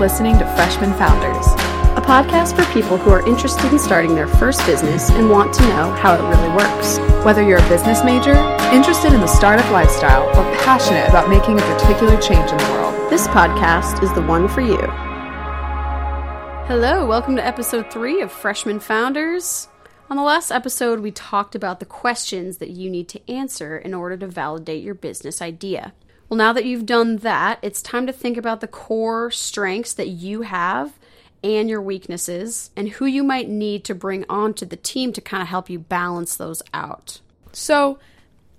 listening to Freshman Founders. a podcast for people who are interested in starting their first business and want to know how it really works. Whether you're a business major, interested in the startup lifestyle, or passionate about making a particular change in the world, This podcast is the one for you. Hello, welcome to episode three of Freshman Founders. On the last episode, we talked about the questions that you need to answer in order to validate your business idea. Well, now that you've done that, it's time to think about the core strengths that you have and your weaknesses and who you might need to bring onto the team to kind of help you balance those out. So,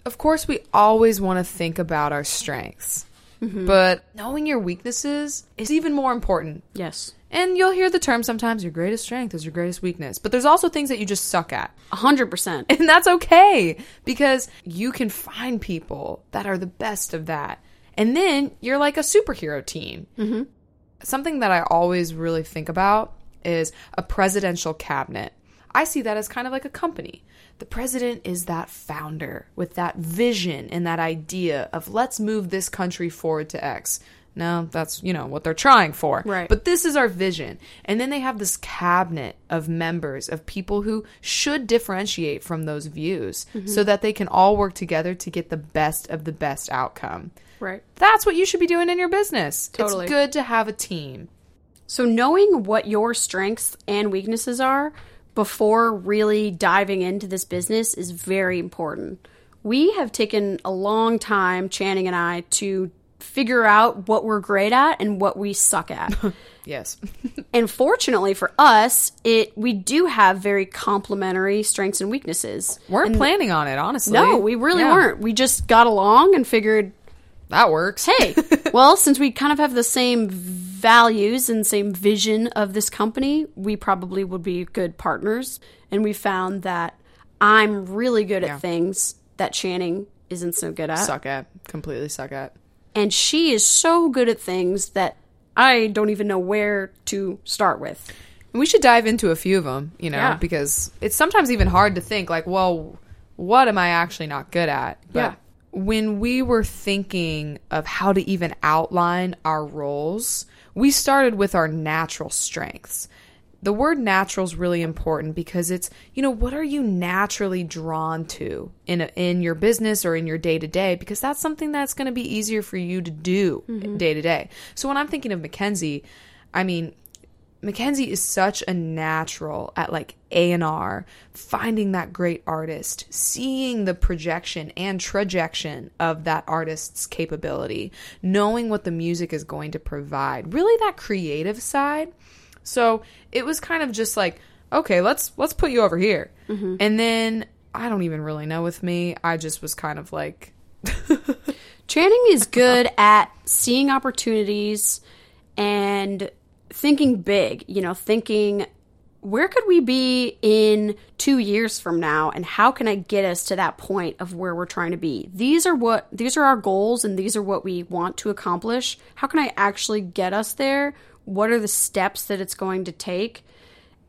of course, we always want to think about our strengths, but knowing your weaknesses is even more important. Yes. And you'll hear the term sometimes your greatest strength is your greatest weakness, but there's also things that you just suck at. 100%. And that's okay because you can find people that are the best of that. And then you're like a superhero team. Mm-hmm. Something that I always really think about is a presidential cabinet. I see that as kind of like a company. The president is that founder with that vision and that idea of let's move this country forward to X. No, that's, you know, what they're trying for. Right. But this is our vision. And then they have this cabinet of members of people who should differentiate from those views mm-hmm. so that they can all work together to get the best of the best outcome. Right. That's what you should be doing in your business. Totally. It's good to have a team. So, knowing what your strengths and weaknesses are before really diving into this business is very important. We have taken a long time, Channing and I, to figure out what we're great at and what we suck at. Yes. and fortunately for us, it we do have very complementary strengths and weaknesses. We weren't planning on it, honestly. No, we really Yeah. weren't. We just got along and figured That works. hey, well, since we kind of have the same values and same vision of this company, we probably would be good partners. And we found that I'm really good Yeah. at things that Channing isn't so good at. Suck at. Completely suck at. And she is so good at things that I don't even know where to start with. And we should dive into a few of them, you know, Yeah. because it's sometimes even hard to think, like, well, what am I actually not good at? But Yeah. when we were thinking of how to even outline our roles, we started with our natural strengths. The word natural is really important because it's, you know, what are you naturally drawn to in a, in your business or in your day to day? Because that's something that's going to be easier for you to do day to day. So when I'm thinking of Mackenzie, I mean, Mackenzie is such a natural at like A&R, finding that great artist, seeing the projection and trajection of that artist's capability, knowing what the music is going to provide. Really that creative side. So, it was kind of just like, okay, let's let's put you over here. Mm-hmm. And then I don't even really know with me. I just was kind of like Channing is good at seeing opportunities and thinking big, you know, thinking where could we be in two years from now and how can I get us to that point of where we're trying to be? These are what these are our goals and these are what we want to accomplish. How can I actually get us there? What are the steps that it's going to take?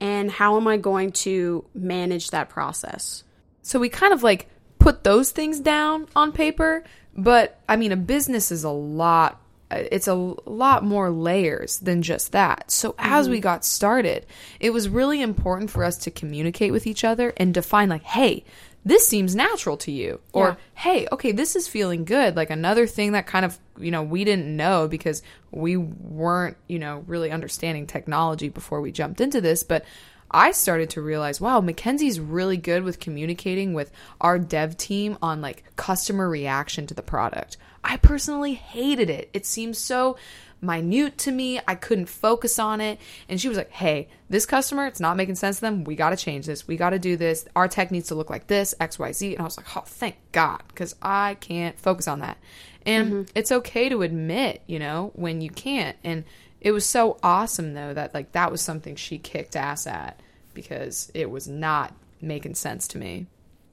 And how am I going to manage that process? So we kind of like put those things down on paper, but I mean, a business is a lot. It's a lot more layers than just that. So as we mm-hmm. got started, it was really important for us to communicate with each other and define like, hey, this seems natural to you, or Yeah. hey, okay, this is feeling good. Like another thing that kind of, you know, we didn't know because we weren't, you know, really understanding technology before we jumped into this, but I started to realize, wow, Mackenzie's really good with communicating with our dev team on like customer reaction to the product. I personally hated it. It seems so minute to me. I couldn't focus on it. And she was like, hey, this customer, it's not making sense to them. We got to change this. We got to do this. Our tech needs to look like this, XYZ. And I was like, oh, thank God, because I can't focus on that. And mm-hmm. it's okay to admit, you know, when you can't. And it was so awesome, though, that like that was something she kicked ass at because it was not making sense to me.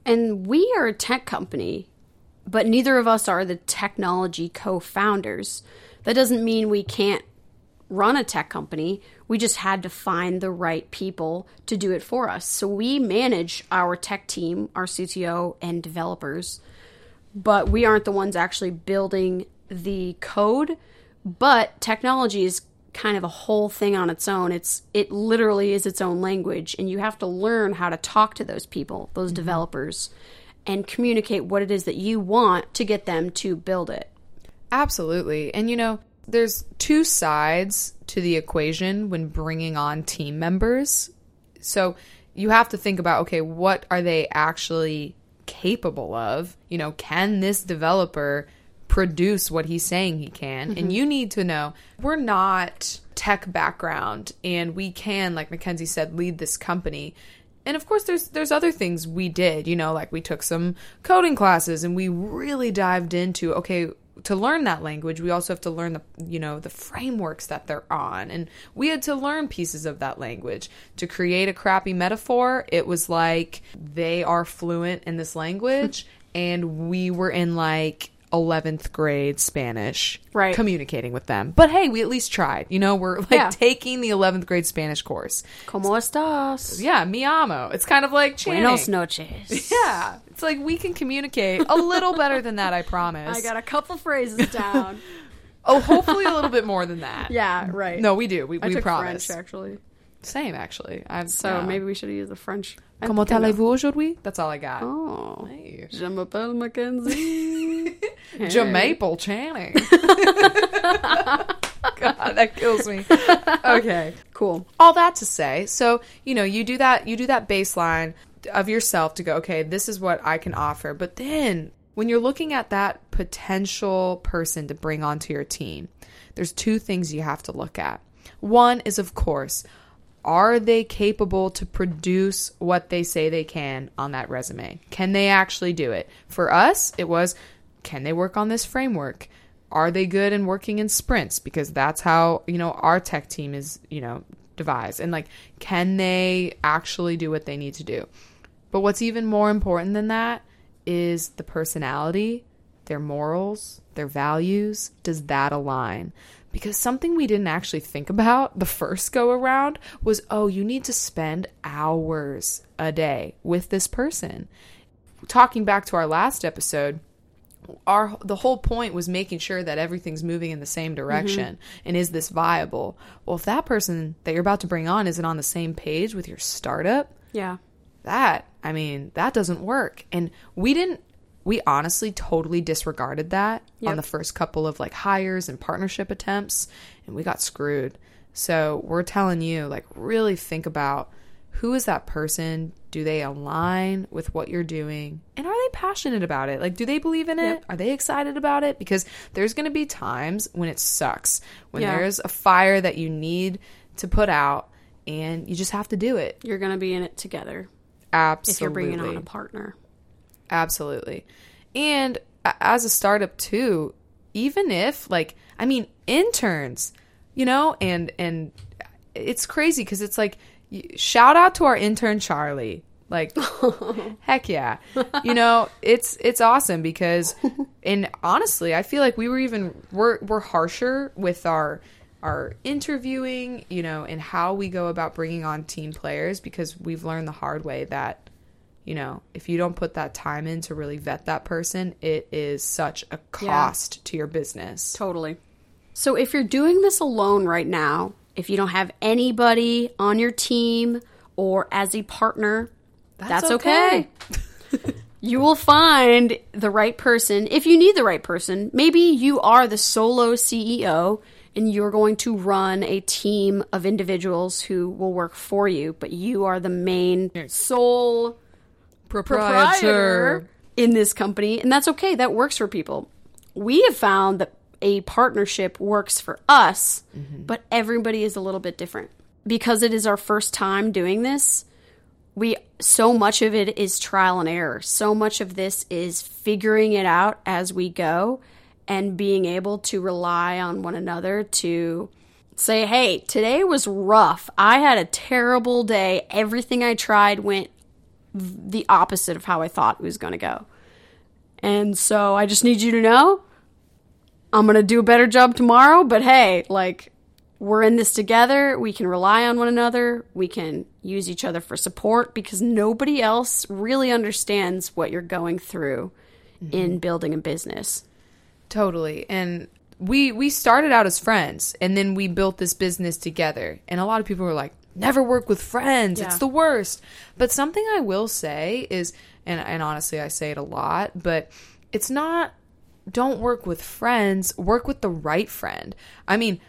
And we are a tech company, but neither of us are the technology co founders. That doesn't mean we can't run a tech company. We just had to find the right people to do it for us. So we manage our tech team, our CTO, and developers, but we aren't the ones actually building the code. But technology is kind of a whole thing on its own. It's it literally is its own language and you have to learn how to talk to those people, those mm-hmm. developers and communicate what it is that you want to get them to build it. Absolutely. And you know, there's two sides to the equation when bringing on team members. So you have to think about okay, what are they actually capable of? You know, can this developer produce what he's saying he can? And mm-hmm. you need to know we're not tech background and we can like Mackenzie said lead this company. And of course there's there's other things we did, you know, like we took some coding classes and we really dived into okay, to learn that language, we also have to learn the you know the frameworks that they're on, and we had to learn pieces of that language to create a crappy metaphor. It was like they are fluent in this language, and we were in like 11th grade Spanish, Right. communicating with them. But hey, we at least tried. You know, we're like Yeah. taking the 11th grade Spanish course. ¿Cómo estás? Yeah, mi amo. It's kind of like chanting. Buenos noches. Yeah, it's like we can communicate a little better than that. I promise. I got a couple phrases down. Oh, hopefully a little bit more than that. yeah, right. No, we do. We, I we promise. French actually. Same, actually. I'm, So yeah. maybe we should use the French. Comment allez-vous aujourd'hui? That's all I got. Oh. Hey. Je m'appelle Mackenzie. Jamaple Channing. God, that kills me. Okay. cool. all that to say so you know you do that you do that baseline of yourself to go okay this is what i can offer but then when you're looking at that potential person to bring onto your team there's two things you have to look at one is of course are they capable to produce what they say they can on that resume can they actually do it for us it was can they work on this framework? Are they good in working in sprints? Because that's how you know our tech team is you know devised. And like can they actually do what they need to do? But what's even more important than that is the personality their morals their values. Does that align? Because something we didn't actually think about the first go around was oh you need to spend hours a day with this person. Talking back to our last episode our the whole point was making sure that everything's moving in the same mm-hmm. direction and is this viable well if that person that you're about to bring on isn't on the same page with your startup Yeah. that i mean that doesn't work and we didn't we honestly totally disregarded that Yep. on the first couple of like hires and partnership attempts and we got screwed so we're telling you like really think about who is that person do they align with what you're doing and are they passionate about it like do they believe in it Yep. are they excited about it because there's going to be times when it sucks when Yeah. there's a fire that you need to put out and you just have to do it You're going to be in it together absolutely if you're bringing on a partner. Absolutely. And as a startup too, even if like I mean interns, you know, and and it's crazy cuz it's like shout out to our intern Charlie. Like heck yeah. You know, it's it's awesome because and honestly, I feel like we were even we're we're harsher with our our interviewing, you know, and how we go about bringing on team players because we've learned the hard way that you know, if you don't put that time in to really vet that person, it is such a cost to your business. Totally. So if you're doing this alone right now, if you don't have anybody on your team or as a partner, that's, okay. you will find the right person. If you need the right person, maybe you are the solo CEO and you're going to run a team of individuals who will work for you, but you are the main sole proprietor in this company, and that's okay. That works for people. We have found that a partnership works for us, mm-hmm. but everybody is a little bit different. Because it is our first time doing this, we so much of it is trial and error. So much of this is figuring it out as we go and being able to rely on one another to say, "Hey, today was rough. I had a terrible day. Everything I tried went the opposite of how I thought it was going to go. And so I just need you to know I'm going to do a better job tomorrow, but hey, like we're in this together. We can rely on one another. We can use each other for support because nobody else really understands what you're going through mm-hmm. in building a business. Totally. And we we started out as friends and then we built this business together. And a lot of people were like, never work with friends. Yeah. It's the worst. But something I will say is and and honestly I say it a lot, but it's not don't work with friends, work with the right friend. I mean,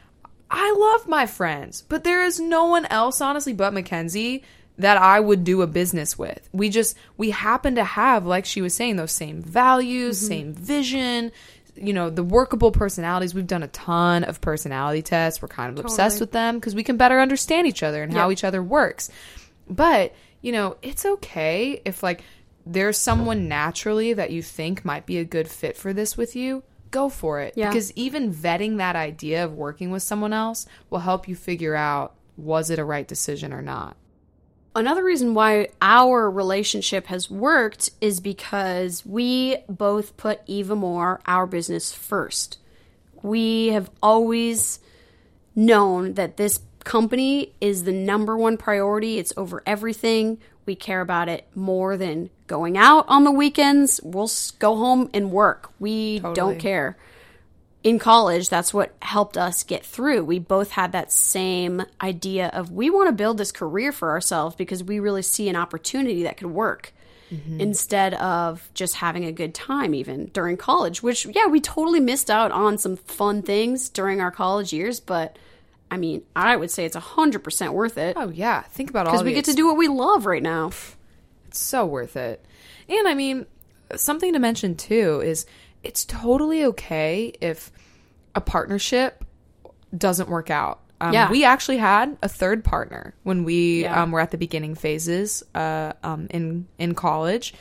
I love my friends, but there is no one else honestly but Mackenzie that I would do a business with. We just we happen to have like she was saying those same values, mm-hmm. same vision, you know, the workable personalities. We've done a ton of personality tests. We're kind of obsessed with them because we can better understand each other and how each other works. But, you know, it's okay if like there's someone naturally that you think might be a good fit for this with you, go for it. Yeah. Because even vetting that idea of working with someone else will help you figure out was it a right decision or not. Another reason why our relationship has worked is because we both put Eva Moore, our business, first. We have always known that this company is the number one priority. It's over everything. We care about it more than going out on the weekends. We'll go home and work. We Totally. don't care. In college, that's what helped us get through. We both had that same idea of we want to build this career for ourselves because we really see an opportunity that could work mm-hmm. instead of just having a good time even during college which yeah we totally missed out on some fun things during our college years but i mean i would say it's 100% worth it Oh yeah, think about all because we get to do what we love right now It's so worth it. And I mean, something to mention too is it's totally okay if a partnership doesn't work out. Um, Yeah. We actually had a third partner when we Yeah. um, were at the beginning phases uh, um, in in college,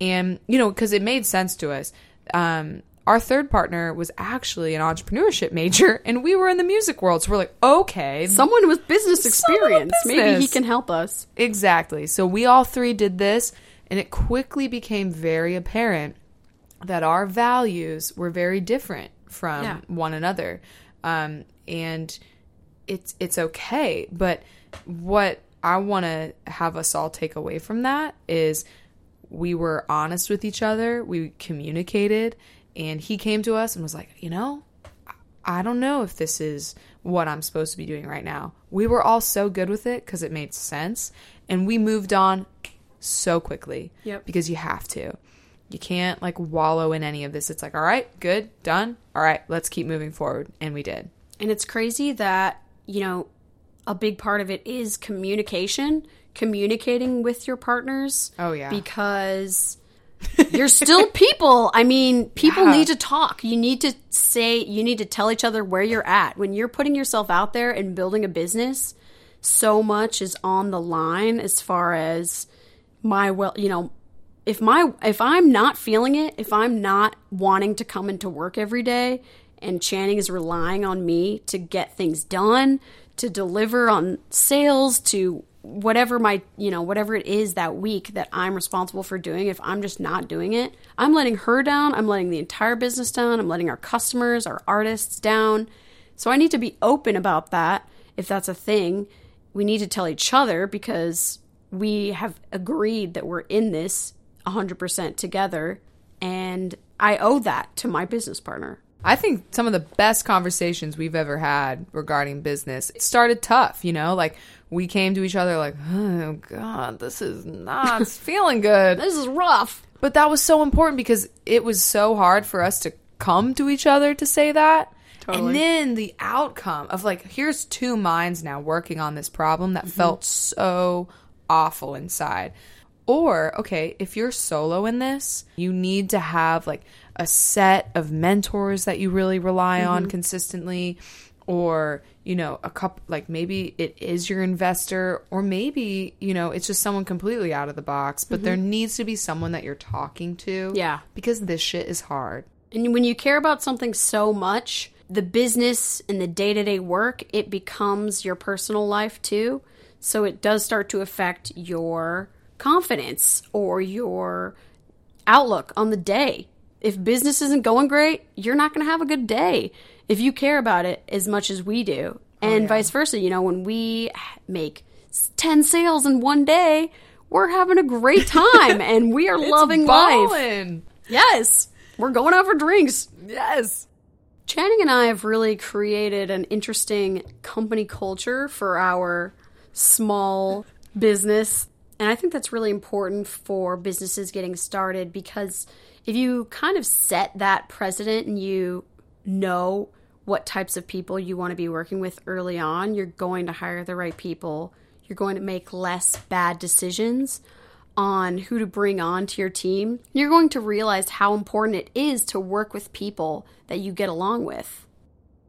and you know because it made sense to us. Um, our third partner was actually an entrepreneurship major, and we were in the music world. So we're like, okay, someone with business Someone with experience maybe he can help us Exactly. So we all three did this, and it quickly became very apparent that our values were very different from Yeah. one another. Um, and it's it's okay, but what I want to have us all take away from that is we were honest with each other, we communicated, and he came to us and was like, "You know, I don't know if this is what I'm supposed to be doing right now. We were all so good with it because it made sense, and we moved on so quickly. Yep. Because you have to. You can't like wallow in any of this. It's like, all right, good, done. All right, let's keep moving forward, and we did. And it's crazy that, you know, a big part of it is communication, communicating with your partners. Oh, yeah. Because you're still people. I mean, people Yeah. need to talk. You need to say, you need to tell each other where you're at. When you're putting yourself out there and building a business, so much is on the line as far as my well, you know, if my if I'm not feeling it, if I'm not wanting to come into work every day and Channing is relying on me to get things done, to deliver on sales, to whatever my, you know, whatever it is that week that I'm responsible for doing, if I'm just not doing it, I'm letting her down, I'm letting the entire business down, I'm letting our customers, our artists down. So I need to be open about that if that's a thing. We need to tell each other because we have agreed that we're in this 100% together and I owe that to my business partner. I think some of the best conversations we've ever had regarding business it started tough, you know, like we came to each other like, oh God, this is not feeling good. This is rough. But that was so important because it was so hard for us to come to each other to say that. Totally. And then the outcome of like, here's two minds now working on this problem that mm-hmm. felt so awful inside. Or, okay, if you're solo in this, you need to have like a set of mentors that you really rely on mm-hmm. consistently or you know a couple like maybe it is your investor or maybe you know it's just someone completely out of the box but there mm-hmm. needs to be someone that you're talking to Yeah. because this shit is hard And when you care about something so much, the business and the day to day work, it becomes your personal life too. So it does start to affect your confidence or your outlook on the day. If business isn't going great, you're not going to have a good day if you care about it as much as we do. Oh, and vice versa, you know, when we make 10 sales in one day, we're having a great time and we are loving life. Yes. We're going out for drinks. yes Channing and I have really created an interesting company culture for our small business. And I think that's really important for businesses getting started because if you kind of set that precedent and you know what types of people you want to be working with early on, you're going to hire the right people. You're going to make less bad decisions on who to bring on to your team. You're going to realize how important it is to work with people that you get along with.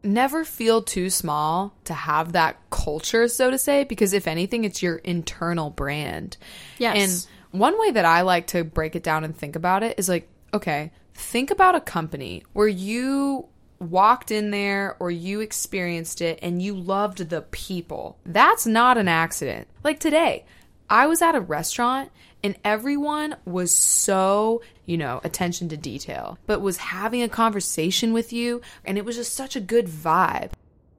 Never feel too small to have that culture, so to say, because if anything, it's your internal brand. Yes. And one way that I like to break it down and think about it is like, okay, think about a company where you walked in there or you experienced it and you loved the people. That's not an accident. Like today, I was at a restaurant and everyone was so, you know, attention to detail, but was having a conversation with you and it was just such a good vibe.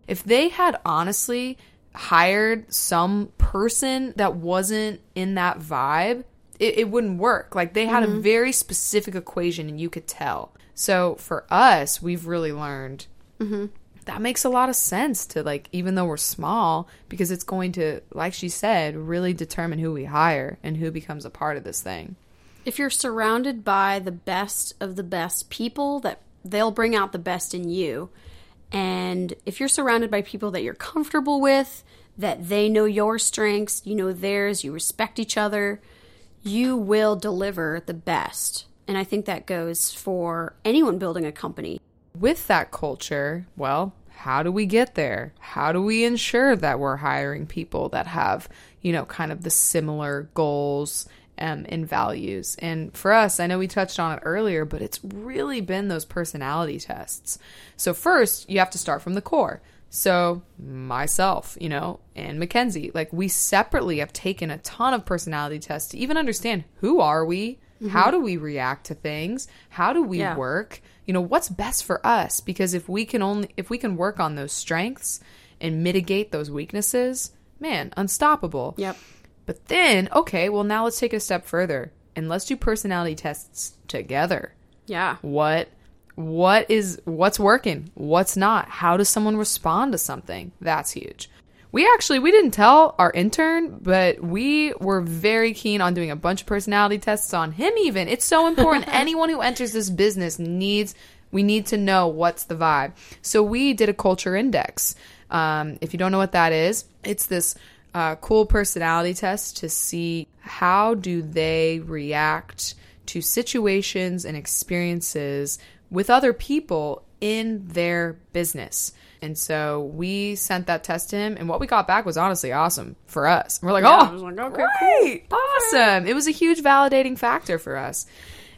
If they had honestly hired some person that wasn't in that vibe, it, it wouldn't work. Like they had a mm-hmm. very specific equation and you could tell. So for us, we've really learned mm-hmm. That makes a lot of sense to like, even though we're small, because it's going to, like she said, really determine who we hire and who becomes a part of this thing. If you're surrounded by the best of the best people, that they'll bring out the best in you. And if you're surrounded by people that you're comfortable with, that they know your strengths, you know theirs, you respect each other, you will deliver the best. And I think that goes for anyone building a company. With that culture, well, how do we get there? How do we ensure that we're hiring people that have, you know, kind of the similar goals um, and values? And for us, I know we touched on it earlier, but it's really been those personality tests. So, first, you have to start from the core. So, myself, you know, and Mackenzie, like we separately have taken a ton of personality tests to even understand who are we? How do we react to things? How do we Yeah. work? You know, what's best for us? Because if we can only if we can work on those strengths and mitigate those weaknesses, man, unstoppable. Yep. But then, okay, well now let's take it a step further and let's do personality tests together. Yeah. What what is what's working? What's not? How does someone respond to something? That's huge. We actually we didn't tell our intern, but we were very keen on doing a bunch of personality tests on him even. It's so important. Anyone who enters this business needs we need to know what's the vibe. So we did a culture index. Um, if you don't know what that is, it's this uh, cool personality test to see how do they react to situations and experiences with other people in their business. And so we sent that test to him, and what we got back was honestly awesome for us. We're like, Yeah, oh, I was like, okay, great, awesome. It was a huge validating factor for us.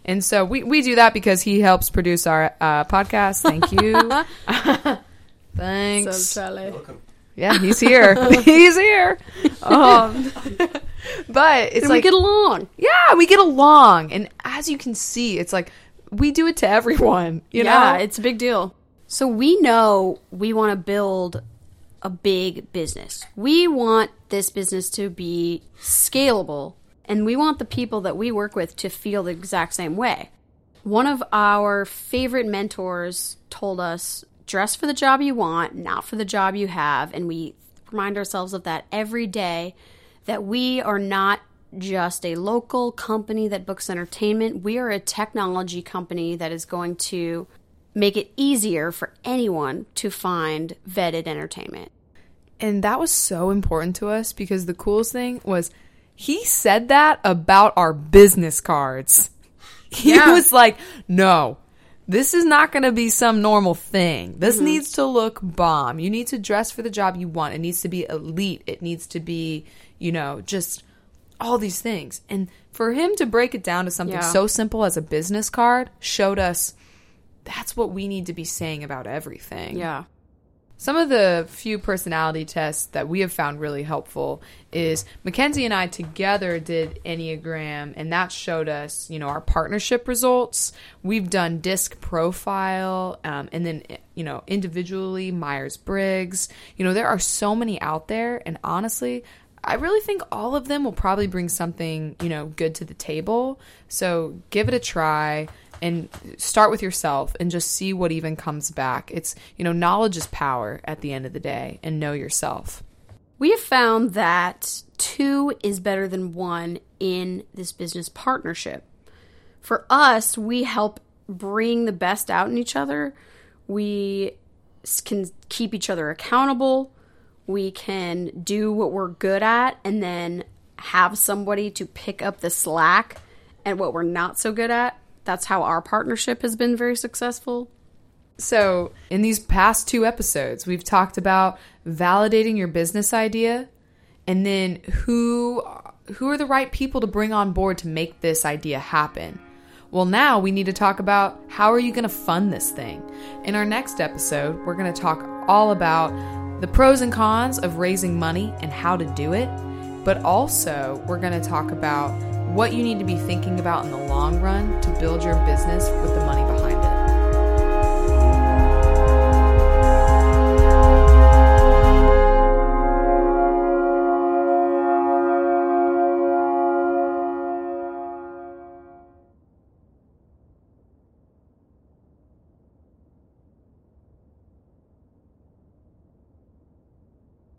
And so we, we do that because he helps produce our uh, podcast. Thank you. Thanks. Welcome. Yeah, he's here. he's here. Um, but it's And like we get along. yeah, we get along, and as you can see, it's like we do it to everyone. You yeah, know, it's a big deal. So we know we want to build a big business. We want this business to be scalable, and we want the people that we work with to feel the exact same way. One of our favorite mentors told us dress for the job you want, not for the job you have. And we remind ourselves of that every day that we are not just a local company that books entertainment. We are a technology company that is going to make it easier for anyone to find vetted entertainment. and that was so important to us because the coolest thing was he said that about our business cards. He Yeah. was like, "No, this is not going to be some normal thing. This mm-hmm. needs to look bomb. You need to dress for the job you want. It needs to be elite. It needs to be, you know, just all these things." And for him to break it down to something Yeah. so simple as a business card showed us that's what we need to be saying about everything. Yeah. Some of the few personality tests that we have found really helpful is Mackenzie and I together did Enneagram, and that showed us, you know, our partnership results. We've done DISC profile, um, and then, you know, individually Myers Briggs. You know, there are so many out there, and honestly, I really think all of them will probably bring something, you know, good to the table. So give it a try and start with yourself and just see what even comes back. It's, you know, knowledge is power at the end of the day and know yourself. We have found that two is better than one in this business partnership. For us, we help bring the best out in each other. We can keep each other accountable. We can do what we're good at and then have somebody to pick up the slack and what we're not so good at. That's how our partnership has been very successful. So, in these past two episodes, we've talked about validating your business idea and then who who are the right people to bring on board to make this idea happen. Well, now we need to talk about how are you going to fund this thing. In our next episode, we're going to talk all about the pros and cons of raising money and how to do it, but also we're going to talk about what you need to be thinking about in the long run to build your business with the money